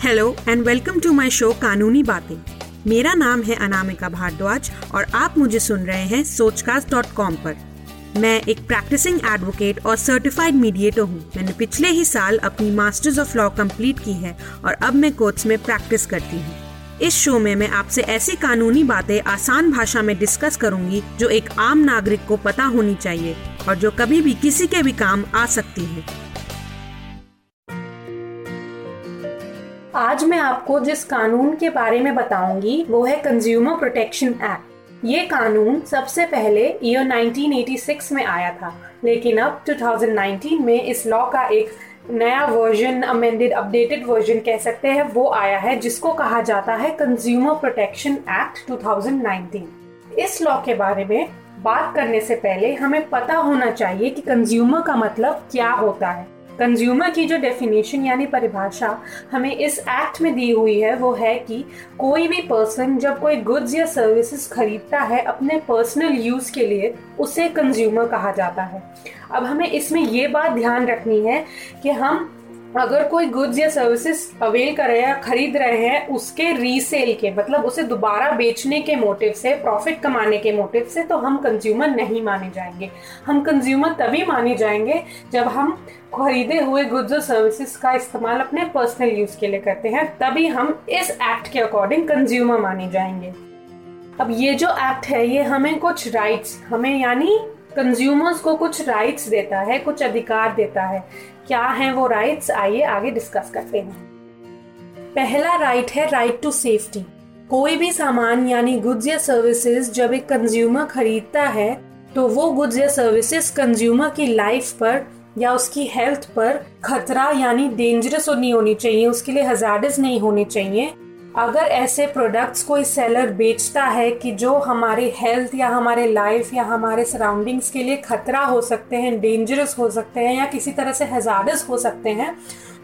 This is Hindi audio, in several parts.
Hello and welcome to my show कानूनी बातें मेरा नाम है अनामिका भारद्वाज और आप मुझे सुन रहे हैं सोचकास्ट डॉट कॉम पर। मैं एक प्रैक्टिसिंग एडवोकेट और सर्टिफाइड मीडिएटर हूँ। मैंने पिछले ही साल अपनी मास्टर्स ऑफ़ लॉ कंप्लीट की है और अब मैं कोर्ट्स में प्रैक्टिस करती हूँ। इस शो में मैं आपसे ऐसी कानूनी बातें आसान भाषा में डिस्कस करूँगी जो एक आम नागरिक को पता होनी चाहिए और जो कभी भी किसी के भी काम आ सकती है। आज मैं आपको जिस कानून के बारे में बताऊँगी, वो है कंज्यूमर प्रोटेक्शन एक्ट ये कानून सबसे पहले ईयर 1986 में आया था, लेकिन अब 2019 में इस लॉ का एक नया वर्जन अमेंडेड अपडेटेड वर्जन कह सकते हैं, वो आया है, जिसको कहा जाता है कंज्यूमर प्रोटेक्शन एक्ट 2019 इस लॉ के बारे में बात करने से पहले हमें पता होना चाहिए कि कंज्यूमर का मतलब क्या होता है। कंज्यूमर की जो डेफिनेशन यानी परिभाषा हमें इस एक्ट में दी हुई है, वो है कि कोई भी पर्सन जब कोई गुड्स या सर्विसेज़ खरीदता है, अपने पर्सनल यूज़ के लिए उसे कंज्यूमर कहा जाता है। अब हमें इसमें ये बात ध्यान रखनी है कि हम अगर कोई गुड्स या सर्विसेज़ अवेल कर रहे हैं खरीद रहे हैं, उसके रीसेल के मतलब उसे दोबारा बेचने के मोटिव से प्रॉफिट कमाने के मोटिव से तो हम कंज्यूमर नहीं माने जाएँगे। हम कंज्यूमर तभी माने जाएँगे जब हम खरीदे हुए गुड्स और सर्विसेज़ का इस्तेमाल अपने पर्सनल यूज़ के लिए करते हैं, तभी हम इस एक्ट के अकॉर्डिंग कंज्यूमर माने जाएँगे। अब ये जो एक्ट है, ये हमें कुछ राइट्स हमें यानी कंज्यूमर्स को कुछ राइट्स देता है, कुछ अधिकार देता है। क्या है वो राइट्स आइए आगे डिस्कस करते हैं। पहला राइट है राइट टू सेफ्टी कोई भी सामान यानी गुड्स या सर्विसेज़ जब एक कंज्यूमर खरीदता है तो वो गुड्स या सर्विसेज़ कंज्यूमर की लाइफ पर या उसकी हेल्थ पर खतरा यानी डेंजरस नहीं होनी चाहिए, उसके लिए हज़ार नहीं होने चाहिए। अगर ऐसे प्रोडक्ट्स कोई सेलर बेचता है कि जो हमारे हेल्थ या हमारे लाइफ या हमारे सराउंडिंग्स के लिए खतरा हो सकते हैं डेंजरस हो सकते हैं या किसी तरह से हजारस हो सकते हैं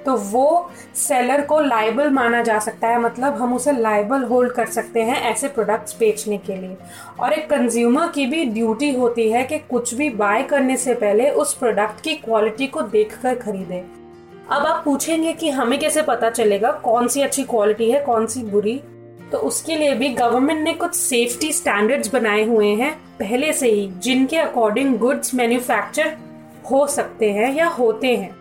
तो वो सेलर को लाइबल माना जा सकता है। मतलब हम उसे लाइबल होल्ड कर सकते हैं ऐसे प्रोडक्ट्स बेचने के लिए। और एक कंज्यूमर की भी ड्यूटी होती है कि कुछ भी बाय करने से पहले उस प्रोडक्ट की क्वालिटी को देखकर खरीदे। अब आप पूछेंगे कि हमें कैसे पता चलेगा कौन सी अच्छी क्वालिटी है, कौन सी बुरी? तो उसके लिए भी गवर्नमेंट ने कुछ सेफ्टी स्टैंडर्ड्स बनाए हुए हैं। पहले से ही जिनके अकॉर्डिंग गुड्स मैन्युफैक्चर हो सकते हैं या होते हैं।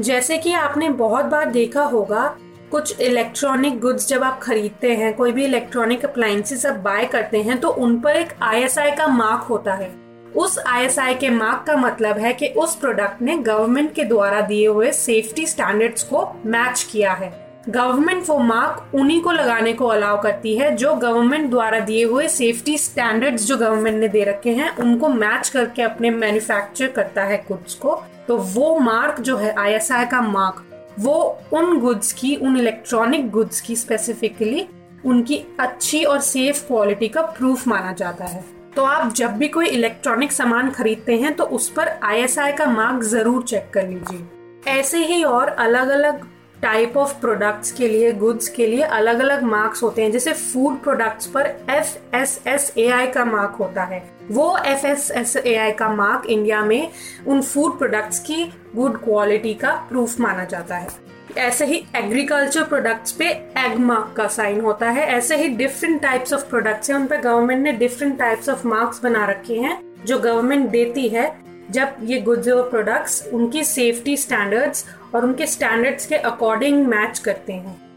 जैसे कि आपने बहुत बार देखा होगा, कुछ इलेक्ट्रॉनिक गुड्स जब आप खरीदते हैं, कोई भी इलेक्ट्रॉनिक अप्लायंसेस आप बाय करते हैं तो उन पर एक आईएसआई का मार्क होता है। उस आईएसआई के मार्क का मतलब है कि उस प्रोडक्ट ने गवर्नमेंट के द्वारा दिए हुए सेफ्टी स्टैंडर्ड्स को मैच किया है। गवर्नमेंट वो मार्क उन्हीं को लगाने को अलाउ करती है जो गवर्नमेंट द्वारा दिए हुए सेफ्टी स्टैंडर्ड्स जो गवर्नमेंट ने दे रखे हैं, उनको मैच करके अपने मैन्युफैक्चर करता है गुड्स को। तो वो मार्क जो है आईएसआई का मार्क वो उन गुड्स की, उन इलेक्ट्रॉनिक गुड्स की स्पेसिफिकली उनकी अच्छी और सेफ़ क्वालिटी का प्रूफ माना जाता है। तो आप जब भी कोई इलेक्ट्रॉनिक सामान खरीदते हैं तो उस पर आईएसआई का मार्क ज़रूर चेक कर लीजिए। ऐसे ही और अलग अलग टाइप ऑफ़ प्रोडक्ट्स के लिए गुड्स के लिए अलग अलग मार्क्स होते हैं। जैसे फ़ूड प्रोडक्ट्स पर F S S A I का मार्क होता है। वो F S S A I का मार्क इंडिया में उन फ़ूड प्रोडक्ट्स की गुड क्वालिटी का प्रूफ माना जाता है। ऐसे ही एग्रीकल्चर प्रोडक्ट्स पे एगमा का साइन होता है। ऐसे ही डिफरेंट टाइप्स ऑफ़ प्रोडक्ट्स हैं। उन पे गवर्नमेंट ने डिफरेंट टाइप्स ऑफ़ मार्क्स बना रखे हैं, जो गवर्नमेंट देती है। जब ये गुड्स और प्रोडक्ट्स उनकी सेफ्टी स्टैंडर्ड्स और उनके स्टैंडर्ड्स के अकॉर्डिंग मैच करते हैं।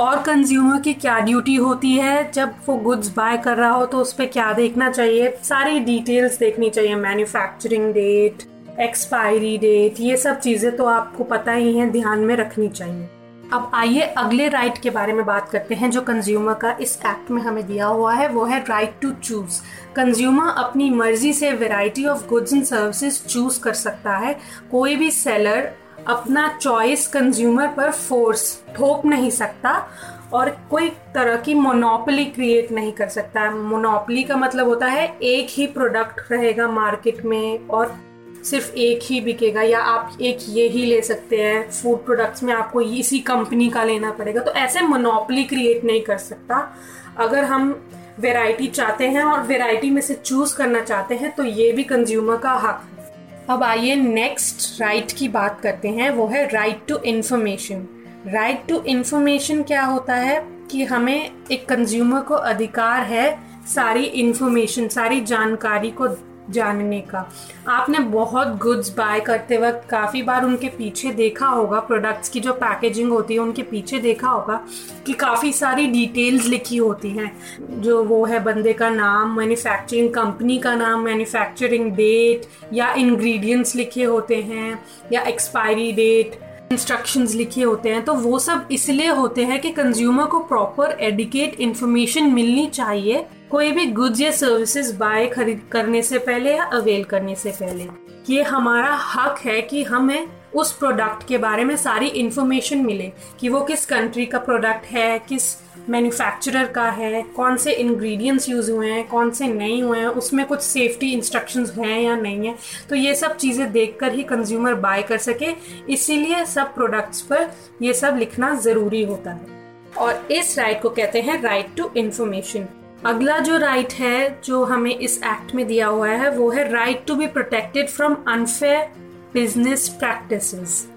और कंज्यूमर की क्या ड्यूटी होती है? जब वो गुड्स बाय कर रहा हो तो उस पर क्या देखना चाहिए? सारी डिटेल्स देखनी चाहिए। मैन्युफैक्चरिंग डेट एक्सपायरी डेट ये सब चीज़ें तो आपको पता ही हैं, ध्यान में रखनी चाहिए। अब आइए अगले राइट के बारे में बात करते हैं, जो कंज्यूमर का इस एक्ट में हमें दिया हुआ है, वो है राइट टू चूज़ कंज्यूमर अपनी मर्ज़ी से variety of goods and services choose कर सकता है। कोई भी सेलर अपना चॉइस कंज्यूमर पर फोर्स ठोक नहीं सकता, और कोई तरह की मोनोपली क्रिएट नहीं कर सकता। मोनोपली का मतलब होता है, एक ही प्रोडक्ट रहेगा मार्केट में, और सिर्फ़ एक ही बिकेगा या आप एक ये ही ले सकते हैं फ़ूड प्रोडक्ट्स में, आपको इसी कंपनी का लेना पड़ेगा। तो ऐसे मोनोपली क्रिएट नहीं कर सकता। अगर हम वेराइटी चाहते हैं और वेराइटी में से चूज़ करना चाहते हैं तो ये भी कंज्यूमर का हक। है अब आइए नेक्स्ट राइट की बात करते हैं। वो है right to information right to information क्या होता है? कि हमें एक कंज्यूमर को अधिकार है सारी इंफॉर्मेशन सारी जानकारी को जानने का। आपने बहुत गुड्स बाय करते वक्त काफ़ी बार उनके पीछे देखा होगा प्रोडक्ट्स की, जो पैकेजिंग होती है, उनके पीछे देखा होगा कि काफ़ी सारी डिटेल्स लिखी होती हैं। जो वो है बंदे का नाम मैन्युफैक्चरिंग कंपनी का नाम मैन्युफैक्चरिंग डेट या इंग्रेडिएंट्स लिखे होते हैं या एक्सपायरी डेट इंस्ट्रक्शंस लिखे होते हैं। तो वो सब इसलिए होते हैं कि कंज्यूमर को प्रॉपर एडिकेट इन्फॉर्मेशन मिलनी चाहिए कोई भी गुड्स या सर्विसेज़ बाय खरीद करने से पहले या अवेल करने से पहले ये हमारा हक है कि हमें उस प्रोडक्ट के बारे में सारी इन्फॉर्मेशन मिले, कि वो किस कंट्री का प्रोडक्ट है, किस मैन्युफैक्चरर का है, कौन से इंग्रेडिएंट्स यूज़ हुए हैं, कौन से नहीं हुए हैं, उसमें कुछ सेफ्टी इंस्ट्रक्शंस हैं या नहीं है तो ये सब चीज़ें देखकर ही कंज्यूमर बाय कर सके। इसीलिए सब प्रोडक्ट्स पर ये सब लिखना ज़रूरी होता है। और इस राइट को कहते हैं राइट टू इंफॉर्मेशन अगला जो राइट है, जो हमें इस एक्ट में दिया हुआ है, वो है right to be protected from unfair business practices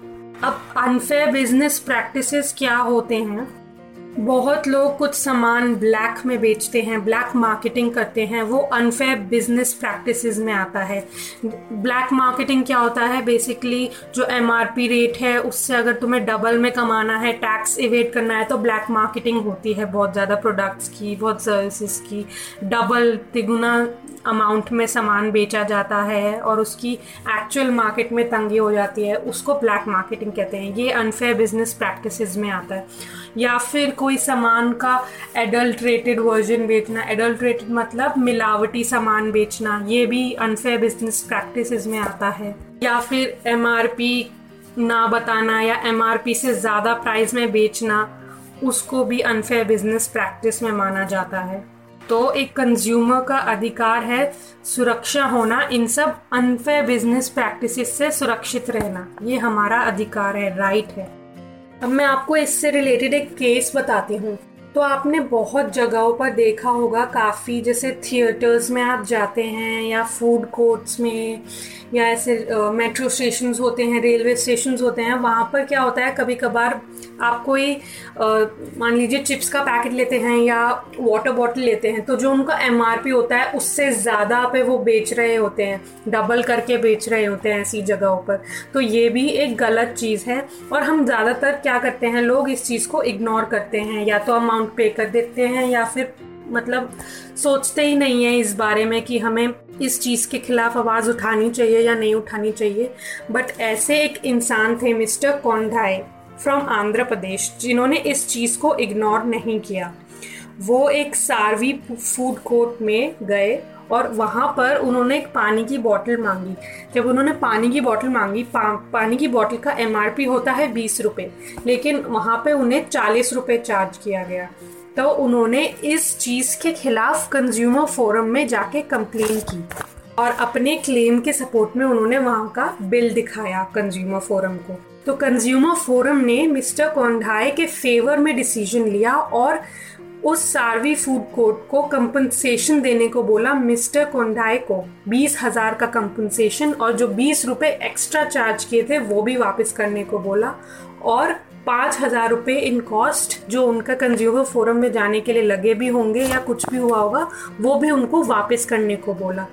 अब अनफेयर बिज़नेस प्रैक्टिसेस क्या होते हैं? बहुत लोग कुछ सामान ब्लैक में बेचते हैं ब्लैक मार्केटिंग करते हैं, वो अनफेयर बिज़नेस प्रैक्टिसेस में आता है। ब्लैक मार्केटिंग क्या होता है? बेसिकली जो एमआरपी रेट है, उससे अगर तुम्हें डबल में कमाना है टैक्स इवेट करना है तो ब्लैक मार्केटिंग होती है, बहुत ज़्यादा प्रोडक्ट्स की, बहुत सर्विसेज़ की। डबल तिगुना अमाउंट में सामान बेचा जाता है और उसकी एक्चुअल मार्केट में तंगी हो जाती है, उसको ब्लैक मार्केटिंग कहते हैं। ये अनफेयर बिज़नेस प्रैक्टिसेस में आता है। या फिर कोई सामान का एडल्ट्रेटेड वर्जन बेचना एडल्ट्रेटेड मतलब मिलावटी सामान बेचना, ये भी अनफेयर बिज़नेस प्रैक्टिसेस में आता है। या फिर एमआरपी ना बताना या एमआरपी से ज़्यादा प्राइस में बेचना, उसको भी अनफेयर बिज़नेस प्रैक्टिस में माना जाता है। तो एक कंज्यूमर का अधिकार है सुरक्षा होना, इन सब अनफेयर बिज़नेस प्रैक्टिसेस से सुरक्षित रहना। ये हमारा अधिकार है राइट है। अब मैं आपको इससे रिलेटेड एक केस बताती हूँ। तो आपने बहुत जगहों पर देखा होगा, काफ़ी जैसे थिएटर्स में आप जाते हैं या फ़ूड कोर्ट्स में या ऐसे मेट्रो स्टेशन होते हैं रेलवे स्टेशन होते हैं, वहाँ पर क्या होता है कभी कभार आप कोई मान लीजिए चिप्स का पैकेट लेते हैं या वाटर बॉटल लेते हैं तो जो उनका एमआरपी होता है, उससे ज़्यादा पे वो बेच रहे होते हैं डबल करके बेच रहे होते हैं ऐसी जगहों पर। तो ये भी एक गलत चीज़ है और हम ज़्यादातर क्या करते हैं, लोग इस चीज़ को इग्नोर करते हैं, या तो अमाउंट पे कर देते हैं या फिर मतलब सोचते ही नहीं है इस बारे में कि हमें इस चीज़ के खिलाफ आवाज़ उठानी चाहिए या नहीं उठानी चाहिए। बट ऐसे एक इंसान थे मिस्टर कौंडाए फ्रॉम आंध्र प्रदेश, जिन्होंने इस चीज़ को इग्नोर नहीं किया। वो एक सारवी फ़ूड कोर्ट में गए। और वहाँ पर उन्होंने एक पानी की बोतल मांगी। जब उन्होंने पानी की बोतल मांगी पा, पानी की बोतल का एमआरपी होता है बीस रुपये लेकिन वहाँ पे उन्हें चालीस रुपये चार्ज किया गया। तो उन्होंने इस चीज़ के खिलाफ कंज्यूमर फोरम में जाके कंप्लेन की और अपने क्लेम के सपोर्ट में उन्होंने वहाँ का बिल दिखाया कंज्यूमर फोरम को। तो कंज्यूमर फोरम ने मिस्टर कोंडाई के फेवर में डिसीज़न लिया और उस सार्वी फ़ूड कोर्ट को कंपनसेशन देने को बोला मिस्टर कोंडाई को। बीस हज़ार का कंपनसेशन और जो बीस रुपए एक्स्ट्रा चार्ज किए थे, वो भी वापस करने को बोला। और पाँच हज़ार रुपये इन कॉस्ट जो उनका कंज्यूमर फोरम में जाने के लिए लगे भी होंगे या कुछ भी हुआ होगा, वो भी उनको वापस करने को बोला।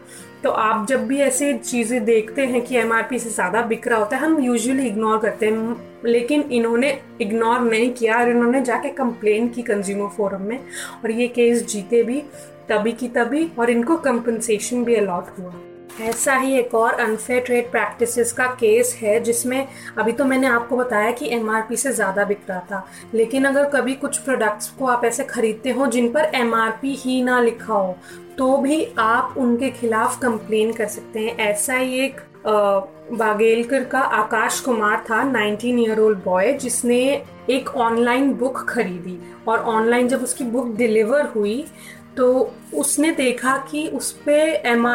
तो आप जब भी ऐसे चीज़ें देखते हैं कि एमआरपी से ज़्यादा बिक रहा होता है, हम यूजुअली इग्नोर करते हैं। लेकिन इन्होंने इग्नोर नहीं किया और इन्होंने जाके कंप्लेन की कंज्यूमर फोरम में। और ये केस जीते भी, तभी की तभी, और इनको कंपनसेशन भी अलॉट हुआ। ऐसा ही एक और अनफेयर ट्रेड प्रैक्टिसेस का केस है, जिसमें अभी तो मैंने आपको बताया कि एमआरपी से ज़्यादा बिक रहा था। लेकिन अगर कभी कुछ प्रोडक्ट्स को आप ऐसे खरीदते हो जिन पर एमआरपी ही ना लिखा हो तो भी आप उनके खिलाफ कंप्लेन कर सकते हैं। ऐसा ही एक बागेलकर का आकाश कुमार था 19 ईयर ओल्ड बॉय जिसने एक ऑनलाइन बुक खरीदी। और ऑनलाइन जब उसकी बुक डिलीवर हुई तो उसने देखा कि उस पर एम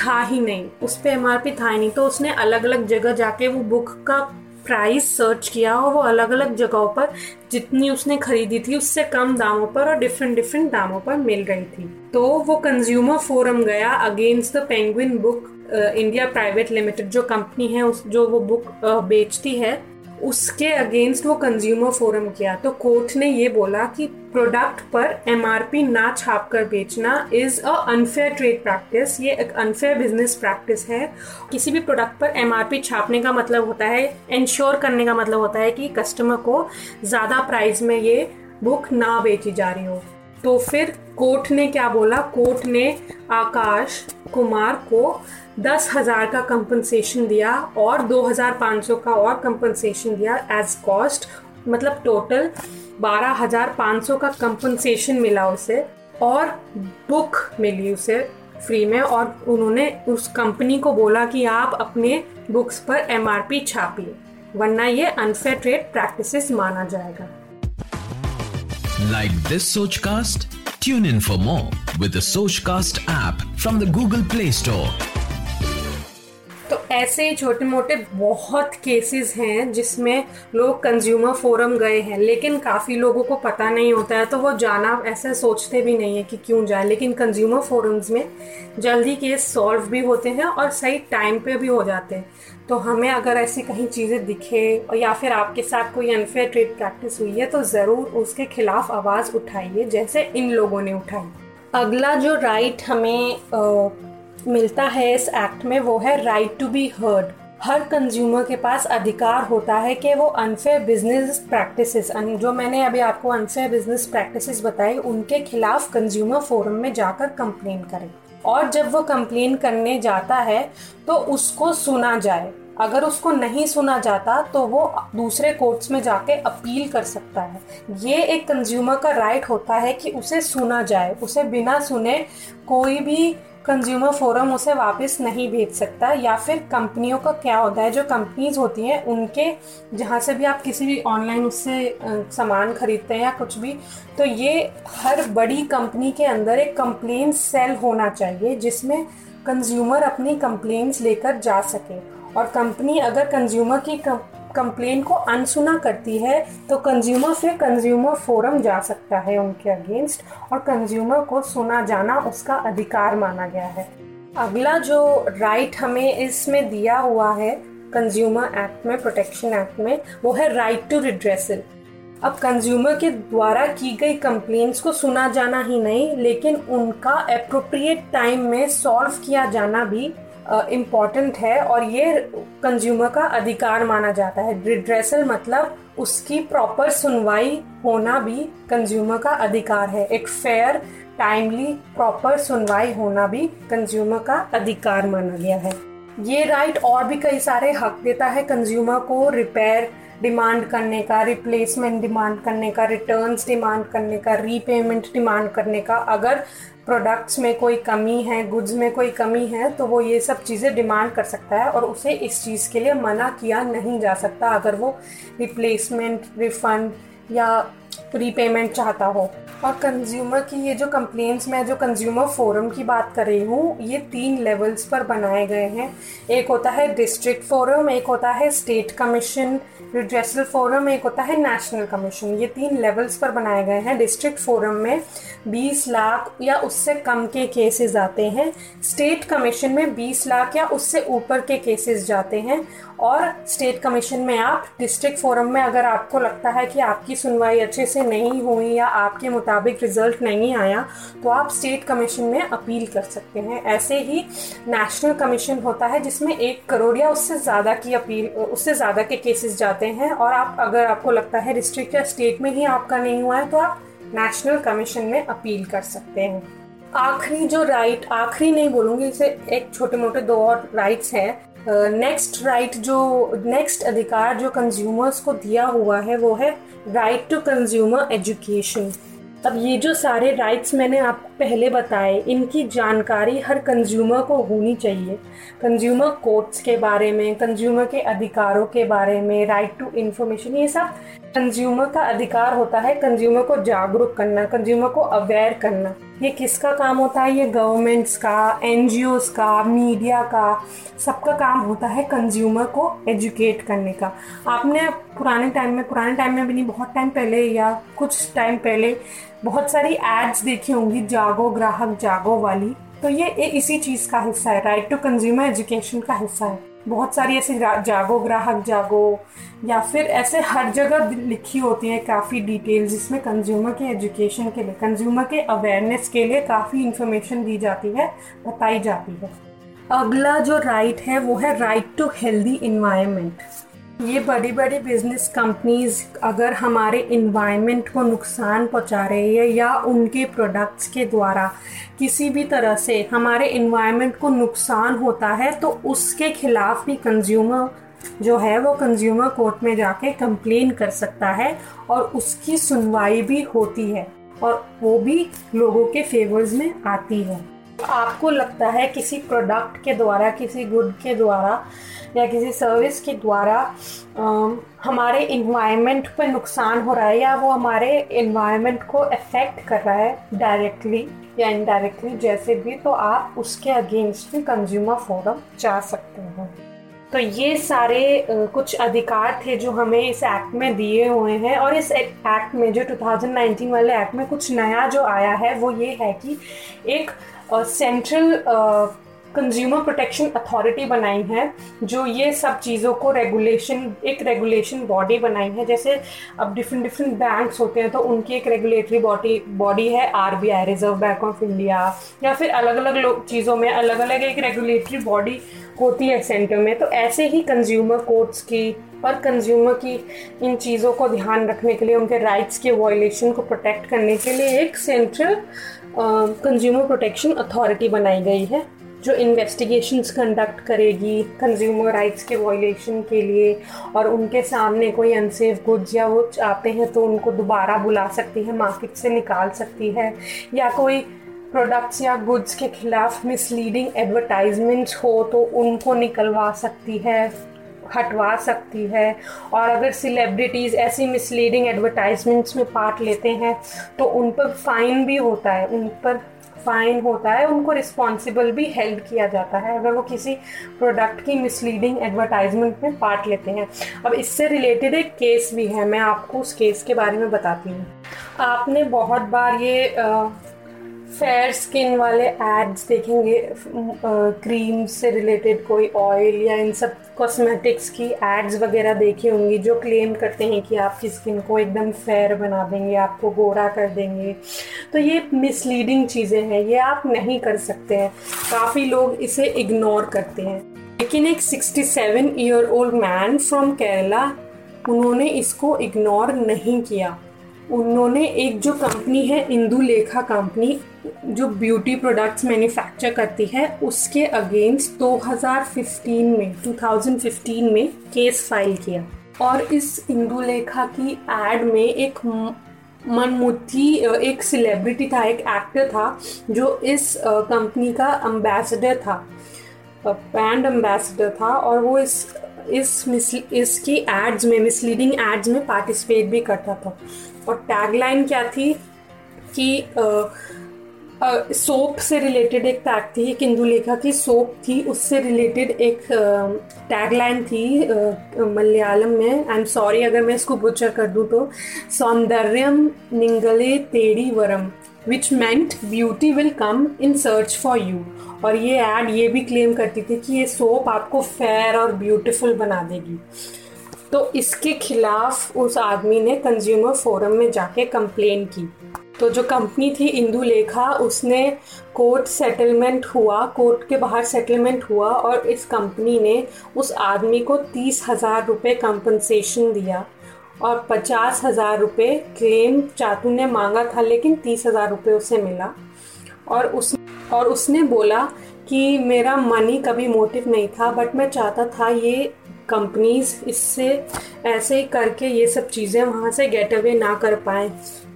था ही नहीं। उस पर एम था ही नहीं तो उसने अलग अलग जगह जाके वो बुक का प्राइस सर्च किया और वो अलग अलग जगहों पर जितनी उसने खरीदी थी उससे कम दामों पर और डिफरेंट डिफरेंट दामों पर मिल रही थी। तो वो कंज्यूमर फोरम गया against the Penguin book India private limited जो कंपनी है उस जो वो बुक uh, बेचती है उसके अगेंस्ट वो कंज्यूमर फोरम किया। तो कोर्ट ने ये बोला कि प्रोडक्ट पर एमआरपी ना छाप कर बेचना is a unfair trade practice ये एक अनफेयर बिज़नेस प्रैक्टिस है। किसी भी प्रोडक्ट पर एमआरपी छापने का मतलब होता है इंश्योर करने का मतलब होता है कि कस्टमर को ज़्यादा प्राइस में ये बुक ना बेची जा रही हो। तो फिर कोर्ट ने क्या बोला? कोर्ट ने आकाश कुमार को दस हज़ार का कंपनसेशन दिया और दो हज़ार पाँच सौ का और कंपनसेशन दिया एज कॉस्ट मतलब टोटल बारह हज़ार पाँच सौ का कंपनसेशन मिला उसे और बुक मिली उसे फ्री में और उन्होंने उस कंपनी को बोला कि आप अपने बुक्स पर एमआरपी छापिए, वरना ये अनफेयर ट्रेड प्रैक्टिसेस माना जाएगा like this Sochcast in in for more with Sochcast app from the Google Play Store. तो ऐसे छोटे मोटे बहुत केसेस हैं जिसमें लोग कंज्यूमर फोरम गए हैं, लेकिन काफ़ी लोगों को पता नहीं होता है तो वो जाना ऐसे सोचते भी नहीं है कि क्यों जाए, लेकिन कंज्यूमर फोरम्स में जल्दी केस सॉल्व भी होते हैं और सही टाइम पे भी हो जाते हैं। तो हमें अगर ऐसी कहीं चीज़ें दिखे या फिर आपके साथ कोई अनफेयर ट्रेड प्रैक्टिस हुई है तो ज़रूर उसके खिलाफ आवाज़ उठाइए, जैसे इन लोगों ने उठाई। अगला जो राइट हमें मिलता है इस एक्ट में, वो है राइट टू बी हर्ड हर कंज्यूमर के पास अधिकार होता है कि वो अनफेयर बिज़नेस प्रैक्टिसेस जो मैंने अभी आपको अनफेयर बिज़नेस प्रैक्टिसेस बताई उनके खिलाफ कंज्यूमर फोरम में जाकर कंप्लेन करें। और जब वो कंप्लेन करने जाता है तो उसको सुना जाए। अगर उसको नहीं सुना जाता तो वो दूसरे कोर्ट्स में जाके अपील कर सकता है। ये एक कंज्यूमर का राइट होता है कि उसे सुना जाए। उसे बिना सुने कोई भी कंज्यूमर फोरम उसे वापस नहीं भेज सकता, या फिर कंपनियों का क्या होता है, जो कंपनीज़ होती हैं, उनके जहाँ से भी आप किसी भी ऑनलाइन उससे सामान खरीदते हैं या कुछ भी तो ये हर बड़ी कंपनी के अंदर एक कंप्लेन सेल होना चाहिए, जिसमें कंज्यूमर अपनी कंप्लेंट्स लेकर जा सके। और कंपनी अगर कंज्यूमर की कंप्लेन को अनसुना करती है तो कंज्यूमर से कंज्यूमर फोरम जा सकता है उनके अगेंस्ट और कंज्यूमर को सुना जाना उसका अधिकार माना गया है। अगला जो राइट हमें इसमें दिया हुआ है कंज्यूमर एक्ट में प्रोटेक्शन एक्ट में, वो है राइट टू रिड्रेसल अब कंज्यूमर के द्वारा की गई कंप्लेंट्स को सुना जाना ही नहीं, लेकिन उनका अप्रोप्रिएट टाइम में सॉल्व किया जाना भी इंपॉर्टेंट है और ये कंज्यूमर का अधिकार माना जाता है। रिड्रेसल मतलब उसकी प्रॉपर सुनवाई होना भी कंज्यूमर का अधिकार है। एक फेयर टाइमली प्रॉपर सुनवाई होना भी कंज्यूमर का अधिकार माना गया है। ये राइट और भी कई सारे हक देता है कंज्यूमर को रिपेयर डिमांड करने का रिप्लेसमेंट डिमांड करने का रिटर्न्स डिमांड करने का रीपेमेंट डिमांड करने का। अगर प्रोडक्ट्स में कोई कमी है गुड्स में कोई कमी है तो वो ये सब चीज़ें डिमांड कर सकता है और उसे इस चीज़ के लिए मना किया नहीं जा सकता अगर वो रिप्लेसमेंट रिफंड या रीपेमेंट चाहता हो। और कंज्यूमर की ये जो कंप्लेंट्स मैं जो कंज्यूमर फोरम की बात कर रही हूँ, ये तीन लेवल्स पर बनाए गए हैं। एक होता है डिस्ट्रिक्ट फोरम एक होता है स्टेट कमीशन रिड्रेसल फोरम एक होता है नेशनल कमीशन ये तीन लेवल्स पर बनाए गए हैं। डिस्ट्रिक्ट फोरम में 20 लाख या उससे कम के केसेस आते हैं। स्टेट कमीशन में 20 लाख या उससे ऊपर के केसेस जाते हैं। और स्टेट कमीशन में आप डिस्ट्रिक्ट फोरम में अगर आपको लगता है कि आपकी सुनवाई अच्छे से नहीं हुई या आपके मुताबिक रिज़ल्ट नहीं आया तो आप स्टेट कमीशन में अपील कर सकते हैं। ऐसे ही नेशनल कमीशन होता है जिसमें एक करोड़ या उससे ज़्यादा की अपील उससे ज़्यादा के केसेस जाते हैं और आप, अगर आपको लगता है डिस्ट्रिक्ट या स्टेट में ही आपका नहीं हुआ है तो आप नेशनल कमीशन में अपील कर सकते हैं। आखिरी जो राइट आखिरी नहीं बोलूँगी, इसे एक छोटे मोटे दो और राइट्स हैं। नेक्स्ट राइट जो नेक्स्ट अधिकार जो कंज्यूमर्स को दिया हुआ है, वो है राइट टू कंज्यूमर एजुकेशन अब ये जो सारे राइट्स मैंने आपको पहले बताए, इनकी जानकारी हर कंज्यूमर को होनी चाहिए। कंज्यूमर कोर्ट्स के बारे में कंज्यूमर के अधिकारों के बारे में राइट टू इन्फॉर्मेशन ये सब कंज्यूमर का अधिकार होता है कंज्यूमर को जागरूक करना कंज्यूमर को अवेयर करना। ये किसका काम होता है? ये गवर्नमेंट्स का एन का मीडिया का, सबका काम होता है कंज्यूमर को एजुकेट करने का। आपने पुराने टाइम में, पुराने टाइम में भी नहीं, बहुत टाइम पहले या कुछ टाइम पहले बहुत सारी एड्स देखी होंगी, जागो ग्राहक, जागो वाली। तो ये इसी चीज़ का हिस्सा है राइट टू कंज्यूमर एजुकेशन का हिस्सा है। बहुत सारी ऐसे जागो ग्राहक, जागो, या फिर ऐसे हर जगह लिखी होती है काफ़ी डिटेल जिसमें कंज्यूमर के एजुकेशन के लिए कंज्यूमर के अवेयरनेस के लिए काफ़ी इंफॉर्मेशन दी जाती है, बताई जाती है। अगला जो राइट है, वो है राइट टू हेल्दी इन्वायरमेंट ये बड़ी बड़ी बिज़नेस कंपनीज़ अगर हमारे इन्वायरमेंट को नुकसान पहुँचा रही है या उनके प्रोडक्ट्स के द्वारा किसी भी तरह से हमारे इन्वायरमेंट को नुकसान होता है तो उसके खिलाफ भी कंज्यूमर जो है वो कंज्यूमर कोर्ट में जाके कंप्लेन कर सकता है और उसकी सुनवाई भी होती है और वो भी लोगों के फेवर्स में आती है। आपको लगता है किसी प्रोडक्ट के द्वारा, किसी गुड के द्वारा या किसी सर्विस के द्वारा हमारे इन्वायरमेंट पर नुकसान हो रहा है या वो हमारे इन्वायरमेंट को अफेक्ट कर रहा है डायरेक्टली या इनडायरेक्टली जैसे भी तो आप उसके अगेंस्ट भी कंज्यूमर फोरम जा सकते हैं। तो ये सारे कुछ अधिकार थे जो हमें इस एक्ट में दिए हुए हैं और इस एक्ट में जो 2019 वाले एक्ट में कुछ नया जो आया है, वो ये है कि एक सेंट्रल कंज्यूमर प्रोटेक्शन अथॉरिटी बनाई है, जो ये सब चीज़ों को रेगुलेशन एक रेगुलेशन बॉडी बनाई है, जैसे अब डिफरेंट डिफरेंट बैंक्स होते हैं तो उनकी एक रेगुलेटरी बॉडी बॉडी है RBI reserve bank of India या फिर अलग अलग लोग, चीज़ों में अलग अलग एक रेगुलेटरी बॉडी होती है सेंटर में तो ऐसे ही कंज्यूमर कोर्ट्स की और कंज्यूमर की इन चीज़ों को ध्यान रखने के लिए, उनके राइट्स के वायलेशन को प्रोटेक्ट करने के लिए एक सेंट्रल कंज्यूमर प्रोटेक्शन अथॉरिटी बनाई गई है, जो इन्वेस्टिगेशंस कंडक्ट करेगी कंज्यूमर राइट्स के वायलेशन के लिए, और उनके सामने कोई अनसेफ गुड्स या वो चाहते हैं तो उनको दोबारा बुला सकती है मार्केट से निकाल सकती है, या कोई प्रोडक्ट्स या गुड्स के खिलाफ मिसलीडिंग एडवर्टाइजमेंट्स हो तो उनको निकलवा सकती है। हटवा सकती है। और अगर सेलिब्रिटीज़ ऐसी मिसलीडिंग एडवर्टाइजमेंट्स में पार्ट लेते हैं तो उन पर फाइन भी होता है, उन पर फाइन होता है, उनको रिस्पॉन्सिबल भी हेल्ड किया जाता है, अगर वो किसी प्रोडक्ट की मिसलीडिंग एडवर्टाइजमेंट में पार्ट लेते हैं। अब इससे रिलेटेड एक केस भी है, मैं आपको उस केस के बारे में बताती हूँ। आपने बहुत बार ये फेयर स्किन वाले एड्स देखेंगे क्रीम से रिलेटेड कोई ऑयल या इन सब कॉस्मेटिक्स की एड्स वगैरह देखी होंगी जो क्लेम करते हैं कि आपकी स्किन को एकदम फेयर बना देंगे, आपको गोरा कर देंगे। तो ये मिसलीडिंग चीज़ें हैं, ये आप नहीं कर सकते हैं। काफ़ी लोग इसे इग्नोर करते हैं। लेकिन एक 67 year old man from Kerala उन्होंने इसको इग्नोर नहीं किया। उन्होंने एक जो कंपनी है इंदू लेखा कंपनी जो ब्यूटी प्रोडक्ट्स मैन्युफैक्चर करती है, उसके अगेंस्ट 2015 में 2015 में केस फ़ाइल किया। और इस इंदु लेखा की एड में एक मनमुथी, एक सेलिब्रिटी था, एक एक्टर था, जो इस कंपनी का एम्बेसडर था ब्रांड एम्बेसडर था, और वो इस इस इसकी एड्स में मिसलीडिंग एड्स में पार्टिसिपेट भी करता था। और टैगलाइन क्या थी कि सोप से रिलेटेड एक टैग थी, एक इंदुलेखा की सोप थी, उससे रिलेटेड एक टैगलाइन थी मलयालम में। आई एम सॉरी अगर मैं इसको बुचर कर दूँ तो। सौंदर्यम निंगले तेड़ी वरम which meant beauty will come in search for you और ये एड ये भी क्लेम करती थी कि ये सोप आपको फेयर और ब्यूटीफुल बना देगी। तो इसके खिलाफ उस आदमी ने कंज्यूमर फोरम में जाके कंप्लेन की। तो जो कंपनी थी, इंदु लेखा, उसने कोर्ट सेटलमेंट हुआ कोर्ट के बाहर सेटलमेंट हुआ और इस कंपनी ने उस आदमी को तीस हज़ार रुपये कंपनसेशन दिया और पचास हज़ार रुपये क्लेम चातू ने मांगा था, लेकिन तीस हज़ार रुपये उसे मिला। और उस, और उसने बोला कि मेरा मनी कभी मोटिव नहीं था बट मैं चाहता था ये कंपनीज़ इससे ऐसे ही करके ये सब चीज़ें वहाँ से गेट अवे ना कर पाए।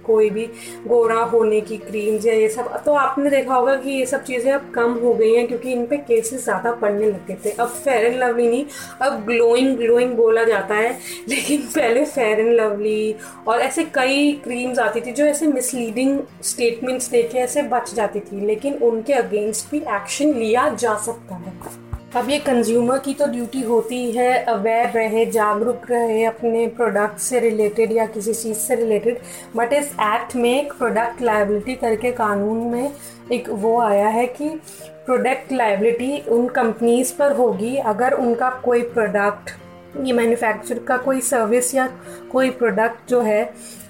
कोई भी गोरा होने की क्रीम्स या ये सब। तो आपने देखा होगा कि ये सब चीज़ें अब कम हो गई हैं क्योंकि इन पे केसेस ज़्यादा पड़ने लगे थे। अब फेयर एंड लवली नहीं, अब ग्लोइंग ग्लोइंग बोला जाता है, लेकिन पहले फेयर एंड लवली और ऐसे कई क्रीम्स आती थी जो ऐसे मिसलीडिंग स्टेटमेंट्स देखे ऐसे बच जाती थी, लेकिन उनके अगेंस्ट भी एक्शन लिया जा सकता है। अब ये कंज्यूमर की तो ड्यूटी होती है अवेयर रहे, जागरूक रहे अपने प्रोडक्ट से रिलेटेड या किसी चीज़ से रिलेटेड बट इस एक्ट में एक प्रोडक्ट लाइबिलिटी करके कानून में एक वो आया है कि प्रोडक्ट लाइबिलिटी उन कंपनीज़ पर होगी. अगर उनका कोई प्रोडक्ट ये मैन्युफैक्चर का कोई सर्विस या कोई प्रोडक्ट जो है,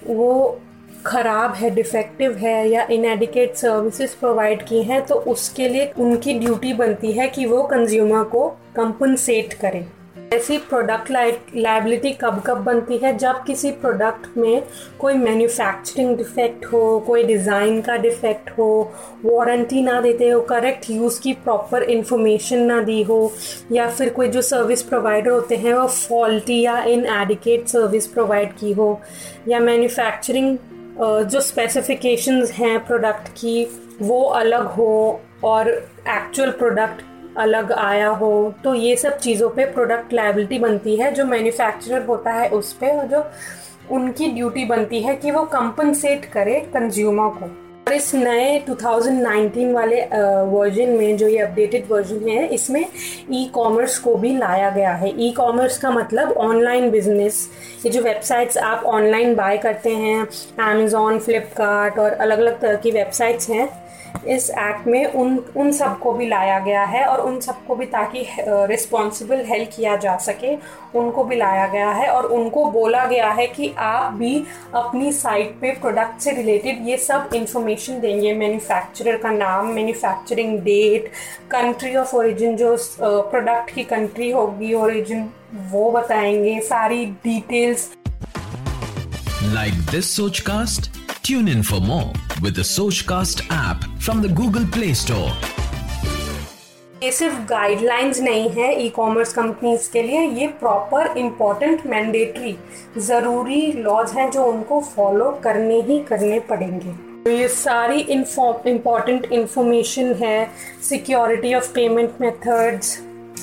वो ख़राब है डिफेक्टिव है या इनएडिकेट सर्विसेज़ प्रोवाइड की हैं तो उसके लिए उनकी ड्यूटी बनती है कि वो कंज्यूमर को कंपनसेट करें। ऐसी प्रोडक्ट लाइबिलिटी कब कब बनती है? जब किसी प्रोडक्ट में कोई मैन्युफैक्चरिंग डिफेक्ट हो, कोई डिज़ाइन का डिफेक्ट हो वारंटी ना देते हो करेक्ट यूज़ की प्रॉपर इंफॉर्मेशन ना दी हो, या फिर कोई जो सर्विस प्रोवाइडर होते हैं, वो फॉल्टी या इन एडिकेट सर्विस प्रोवाइड की हो, या मैन्युफैक्चरिंग जो स्पेसिफिकेशंस हैं प्रोडक्ट की, वो अलग हो और एक्चुअल प्रोडक्ट अलग आया हो तो ये सब चीज़ों पे प्रोडक्ट लाइबिलिटी बनती है, जो मैन्युफैक्चरर होता है उस पर और जो उनकी ड्यूटी बनती है कि वो कंपनसेट करे कंज्यूमर को। और इस नए 2019 वाले वर्जन में जो ये अपडेटेड वर्जन है, इसमें ई कॉमर्स को भी लाया गया है। ई कॉमर्स का मतलब ऑनलाइन बिज़नेस ये जो वेबसाइट्स आप ऑनलाइन बाय करते हैं अमेज़ोन फ्लिपकार्ट और अलग अलग तरह की वेबसाइट्स हैं इस एक्ट में उन उन सबको भी लाया गया है और उन सबको भी ताकि रिस्पॉन्सिबल हेल्प किया जा सके, उनको भी लाया गया है और उनको बोला गया है कि आप भी अपनी साइट पे प्रोडक्ट से रिलेटेड ये सब इंफॉर्मेशन देंगे। मैन्युफैक्चरर का नाम manufacturing date country of origin जो प्रोडक्ट की कंट्री होगी ओरिजिन वो बताएँगे, सारी details like this Sochcast tune in for more with the Sochcast app from the Google Play Store ये सिर्फ़ गाइडलाइंस नहीं है ई कॉमर्स कंपनीज़ के लिए, ये प्रॉपर इम्पोर्टेंट मैंडेटरी ज़रूरी लॉज हैं जो उनको फॉलो करने ही करने पड़ेंगे। तो ये सारी इंपॉर्टेंट इंफॉर्मेशन है सिक्योरिटी ऑफ़ पेमेंट मेथड्स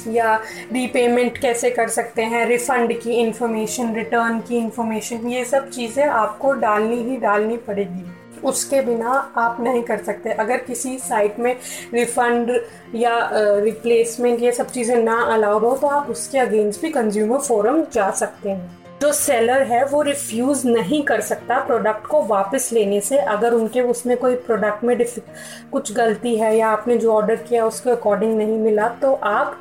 या रीपेमेंट कैसे कर सकते हैं? रिफ़ंड की इंफॉर्मेशन रिटर्न की इंफॉर्मेशन ये सब चीज़ें आपको डालनी ही डालनी पड़ेगी। उसके बिना आप नहीं कर सकते। अगर किसी साइट में रिफ़ंड या रिप्लेसमेंट ये सब चीज़ें ना अलाउड हो तो आप उसके अगेंस्ट भी कंज्यूमर फोरम जा सकते हैं। जो सेलर है, वो रिफ्यूज़ नहीं कर सकता प्रोडक्ट को वापस लेने से। अगर उनके उसमें कोई प्रोडक्ट में कुछ गलती है या आपने जो ऑर्डर किया, उसके अकॉर्डिंग नहीं मिला तो आप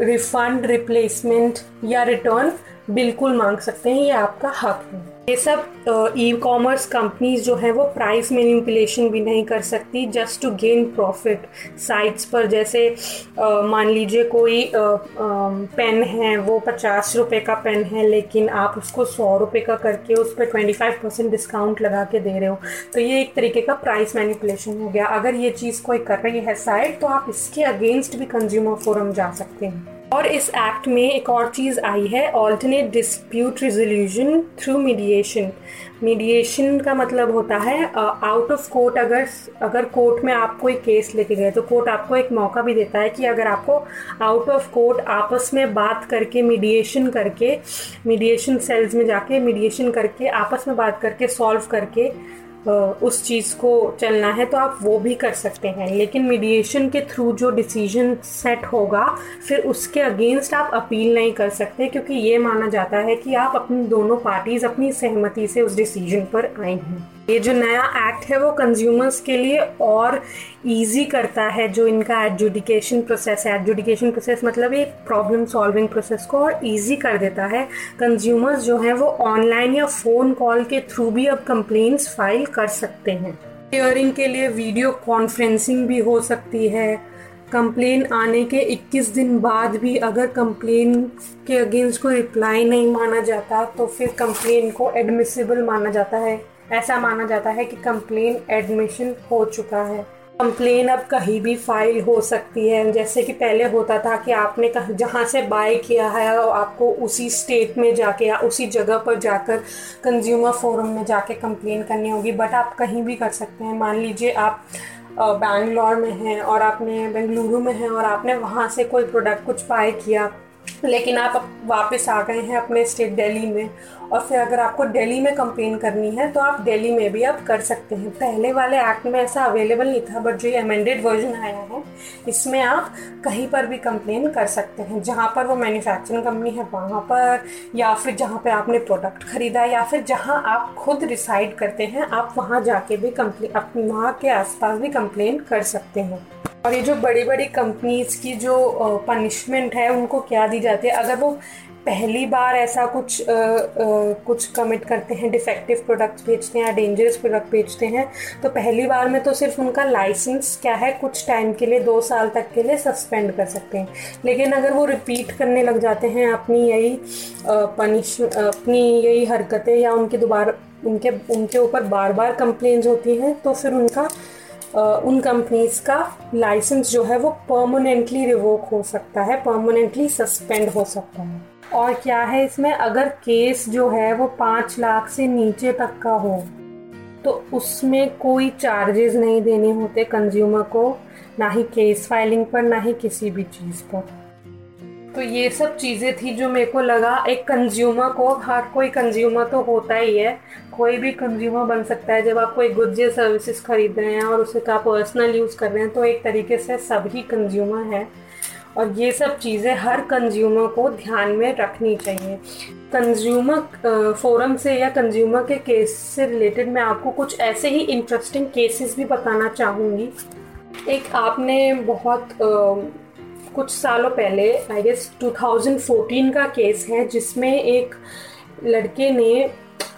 रिफंड रिप्लेसमेंट या रिटर्न बिल्कुल मांग सकते हैं ये आपका हक है। ये सब ई कॉमर्स कंपनीज़ जो हैं, वो प्राइस मैनिपुलेशन भी नहीं कर सकती just to gain profit sites पर जैसे मान लीजिए कोई पेन है, वो पचास रुपये का पेन है, लेकिन आप उसको सौ रुपये का करके उस पर ट्वेंटी फाइव परसेंट डिस्काउंट लगा के दे रहे हो तो ये एक तरीके का प्राइस मैनिपुलेशन हो गया। अगर ये चीज़ कोई कर रही है साइट तो आप इसके अगेंस्ट भी कंज्यूमर फोरम जा सकते हैं। और इस एक्ट में एक और चीज़ आई है alternate dispute resolution through mediation mediation का मतलब होता है आउट ऑफ़ कोर्ट अगर अगर कोर्ट में आप कोई केस लेके गए तो कोर्ट आपको एक मौका भी देता है कि अगर आपको आउट ऑफ़ कोर्ट आपस में बात करके मीडिएशन करके मीडिएशन सेल्स में जाके मीडिएशन करके, आपस में बात करके सॉल्व करके उस चीज़ को चलना है तो आप वो भी कर सकते हैं। लेकिन मीडिएशन के थ्रू जो डिसीज़न सेट होगा, फिर उसके अगेंस्ट आप अपील नहीं कर सकते, क्योंकि ये माना जाता है कि आप अपनी दोनों पार्टीज़ अपनी सहमति से उस डिसीज़न पर आए हैं। ये जो नया एक्ट है वो कंज्यूमर्स के लिए और इजी करता है जो इनका एडजुडिकेशन प्रोसेस है। एडजुडिकेशन प्रोसेस मतलब एक प्रॉब्लम सॉल्विंग प्रोसेस को और इजी कर देता है। कंज्यूमर्स जो हैं वो ऑनलाइन या फ़ोन कॉल के थ्रू भी अब कंप्लेंट्स फ़ाइल कर सकते हैं। हियरिंग के लिए वीडियो कॉन्फ्रेंसिंग भी हो सकती है। कंप्लेन आने के 21 दिन बाद भी अगर कंप्लेन के अगेंस्ट कोई रिप्लाई नहीं माना जाता तो फिर कंप्लेन को एडमिसिबल माना जाता है। ऐसा माना जाता है कि कंप्लेन एडमिशन हो चुका है। कंप्लेन अब कहीं भी फ़ाइल हो सकती है। जैसे कि पहले होता था कि आपने जहाँ से बाय किया है आपको उसी स्टेट में जाके या उसी जगह पर जाकर कंज्यूमर फोरम में जाके कंप्लेन करनी होगी। बट आप कहीं भी कर सकते हैं। मान लीजिए आप बैंगलोर में हैं और आपने बेंगलुरु में हैं और आपने वहाँ से कोई प्रोडक्ट कुछ बाय किया। लेकिन आप वापस आ गए हैं अपने स्टेट दिल्ली में। और फिर अगर आपको दिल्ली में कंप्लेन करनी है तो आप दिल्ली में भी आप कर सकते हैं। पहले वाले एक्ट में ऐसा अवेलेबल नहीं था बट जो ये अमेंडेड वर्जन आया है, इसमें आप कहीं पर भी कंप्लेन कर सकते हैं। जहाँ पर वो मैन्युफैक्चरिंग कंपनी है, वहाँ पर, या फिर जहाँ पर आपने प्रोडक्ट खरीदा, या फिर जहाँ आप खुद डिसाइड करते हैं, आप वहाँ जाके भी कंप्लेन वहाँ के आसपास भी कंप्लेन कर सकते हैं। और ये जो बड़ी बड़ी कंपनीज़ की जो पनिशमेंट है उनको क्या दी जाती है? अगर वो पहली बार ऐसा कुछ आ, आ, कुछ कमिट करते हैं डिफेक्टिव प्रोडक्ट्स बेचते हैं या डेंजरस प्रोडक्ट बेचते हैं तो पहली बार में तो सिर्फ़ उनका लाइसेंस क्या है? कुछ टाइम के लिए दो साल तक के लिए सस्पेंड कर सकते हैं। लेकिन अगर वो रिपीट करने लग जाते हैं अपनी यही पनिश अपनी यही हरकतें या उनके दोबारा उनके उनके ऊपर बार बार कंप्लेन होती हैं तो फिर उनका उन कंपनीज़ का लाइसेंस जो है वो परमानेंटली रिवोक हो सकता है परमानेंटली सस्पेंड हो सकता है। और क्या है इसमें? अगर केस जो है वो पाँच लाख से नीचे तक का हो तो उसमें कोई चार्जेस नहीं देने होते कंज्यूमर को, ना ही केस फाइलिंग पर, ना ही किसी भी चीज़ पर। तो ये सब चीज़ें थी जो मेरे को लगा, एक कंज्यूमर को, हर कोई कंज्यूमर तो होता ही है। कोई भी कंज्यूमर बन सकता है, जब आप कोई गुड्स या सर्विसेज़ खरीद रहे हैं और उसे का पर्सनल यूज़ कर रहे हैं तो एक तरीके से सभी कंज्यूमर हैं। और ये सब चीज़ें हर कंज्यूमर को ध्यान में रखनी चाहिए। कंज्यूमर फोरम से या कंज्यूमर के केस से रिलेटेड मैं आपको कुछ ऐसे ही इंटरेस्टिंग केसेस भी बताना चाहूँगी। एक आपने बहुत कुछ सालों पहले आई गेस 2014 का केस है, जिसमें एक लड़के ने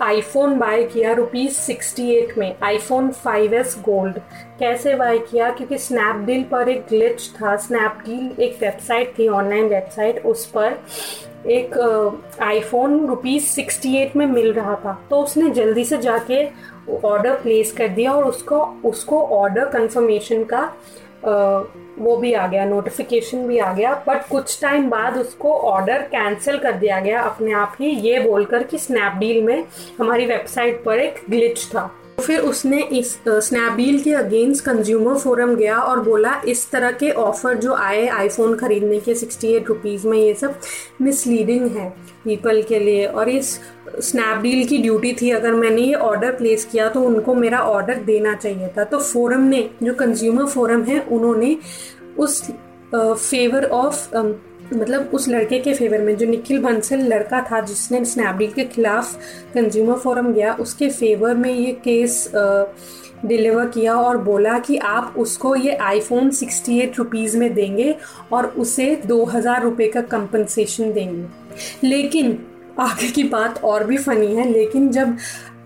आईफोन बाय किया रुपीज़ सिक्सटी एट में आईफोन 5s गोल्ड कैसे बाय किया? क्योंकि स्नैपडील पर एक ग्लिच था स्नैपडील एक वेबसाइट थी ऑनलाइन वेबसाइट उस पर एक आईफोन रुपीज़ सिक्सटी एट में मिल रहा था। तो उसने जल्दी से जाके ऑर्डर प्लेस कर दिया और उसको उसको ऑर्डर कंफर्मेशन का वो भी आ गया नोटिफिकेशन भी आ गया बट कुछ टाइम बाद उसको ऑर्डर कैंसिल कर दिया गया अपने आप ही, ये बोलकर कि स्नैपडील में हमारी वेबसाइट पर एक ग्लिच था। फिर उसने इस स्नैपडील के अगेंस्ट कंज्यूमर फोरम गया और बोला, इस तरह के ऑफ़र जो आए आईफोन खरीदने के सिक्सटी एट रुपीज़ में, ये सब मिसलीडिंग है पीपल के लिए। और इस स्नैपडील की ड्यूटी थी, अगर मैंने ये ऑर्डर प्लेस किया तो उनको मेरा ऑर्डर देना चाहिए था। तो फोरम ने, जो कंज्यूमर फोरम है, उन्होंने उस फेवर ऑफ़ मतलब उस लड़के के फेवर में, जो निखिल बंसल लड़का था, जिसने स्नैपडील के खिलाफ कंज्यूमर फोरम गया, उसके फेवर में ये केस डिलीवर किया और बोला कि आप उसको ये आईफोन सिक्सटी एट रुपीज़ में देंगे और उसे दो हज़ार रुपये का कंपनसेशन देंगे। लेकिन, आगे की बात और भी फनी है, लेकिन जब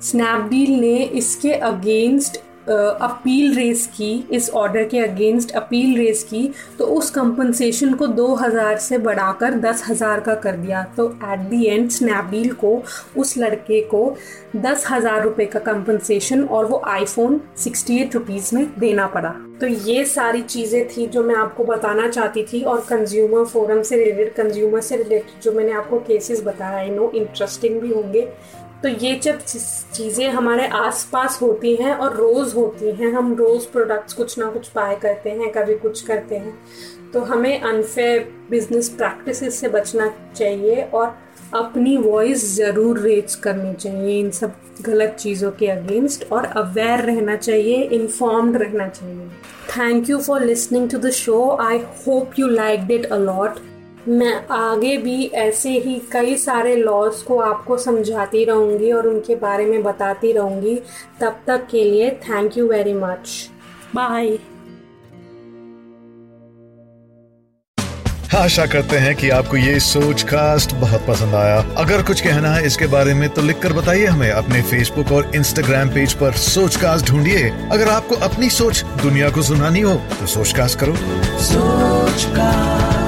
स्नैपडील ने इसके अगेंस्ट अपील रेस की, इस ऑर्डर के अगेंस्ट अपील रेस की तो उस कंपनसेशन को 2000 से बढ़ाकर 10000 का कर दिया। तो एट दी एंड स्नैपडील को, उस लड़के को दस हज़ार रुपये का कंपनसेशन और वो आईफोन सिक्सटी एट रुपीज़ में देना पड़ा। तो ये सारी चीज़ें थी जो मैं आपको बताना चाहती थी और कंज्यूमर फोरम से रिलेटेड कंज्यूमर से रिलेटेड जो मैंने आपको केसेस बताया आई नो इंटरेस्टिंग भी होंगे। तो ये जब चीज़ें हमारे आसपास होती हैं और रोज़ होती हैं, हम रोज़ प्रोडक्ट्स कुछ ना कुछ बाय करते हैं, कभी कुछ करते हैं तो हमें अनफेयर बिज़नेस प्रैक्टिस से बचना चाहिए और अपनी वॉइस ज़रूर रेज करनी चाहिए इन सब गलत चीज़ों के अगेंस्ट और अवेयर रहना चाहिए इन्फॉर्म्ड रहना चाहिए। Thank you for listening to the show I hope you liked it a lot मैं आगे भी ऐसे ही कई सारे लॉज को आपको समझाती रहूँगी और उनके बारे में बताती रहूँगी। तब तक के लिए thank you very much bye आशा करते हैं कि आपको ये सोच कास्ट बहुत पसंद आया। अगर कुछ कहना है इसके बारे में तो लिखकर बताइए हमें अपने फेसबुक और इंस्टाग्राम पेज पर सोच कास्ट ढूंढिए। अगर आपको अपनी सोच दुनिया को सुनानी हो तो सोच कास्ट करो। सोच कास्ट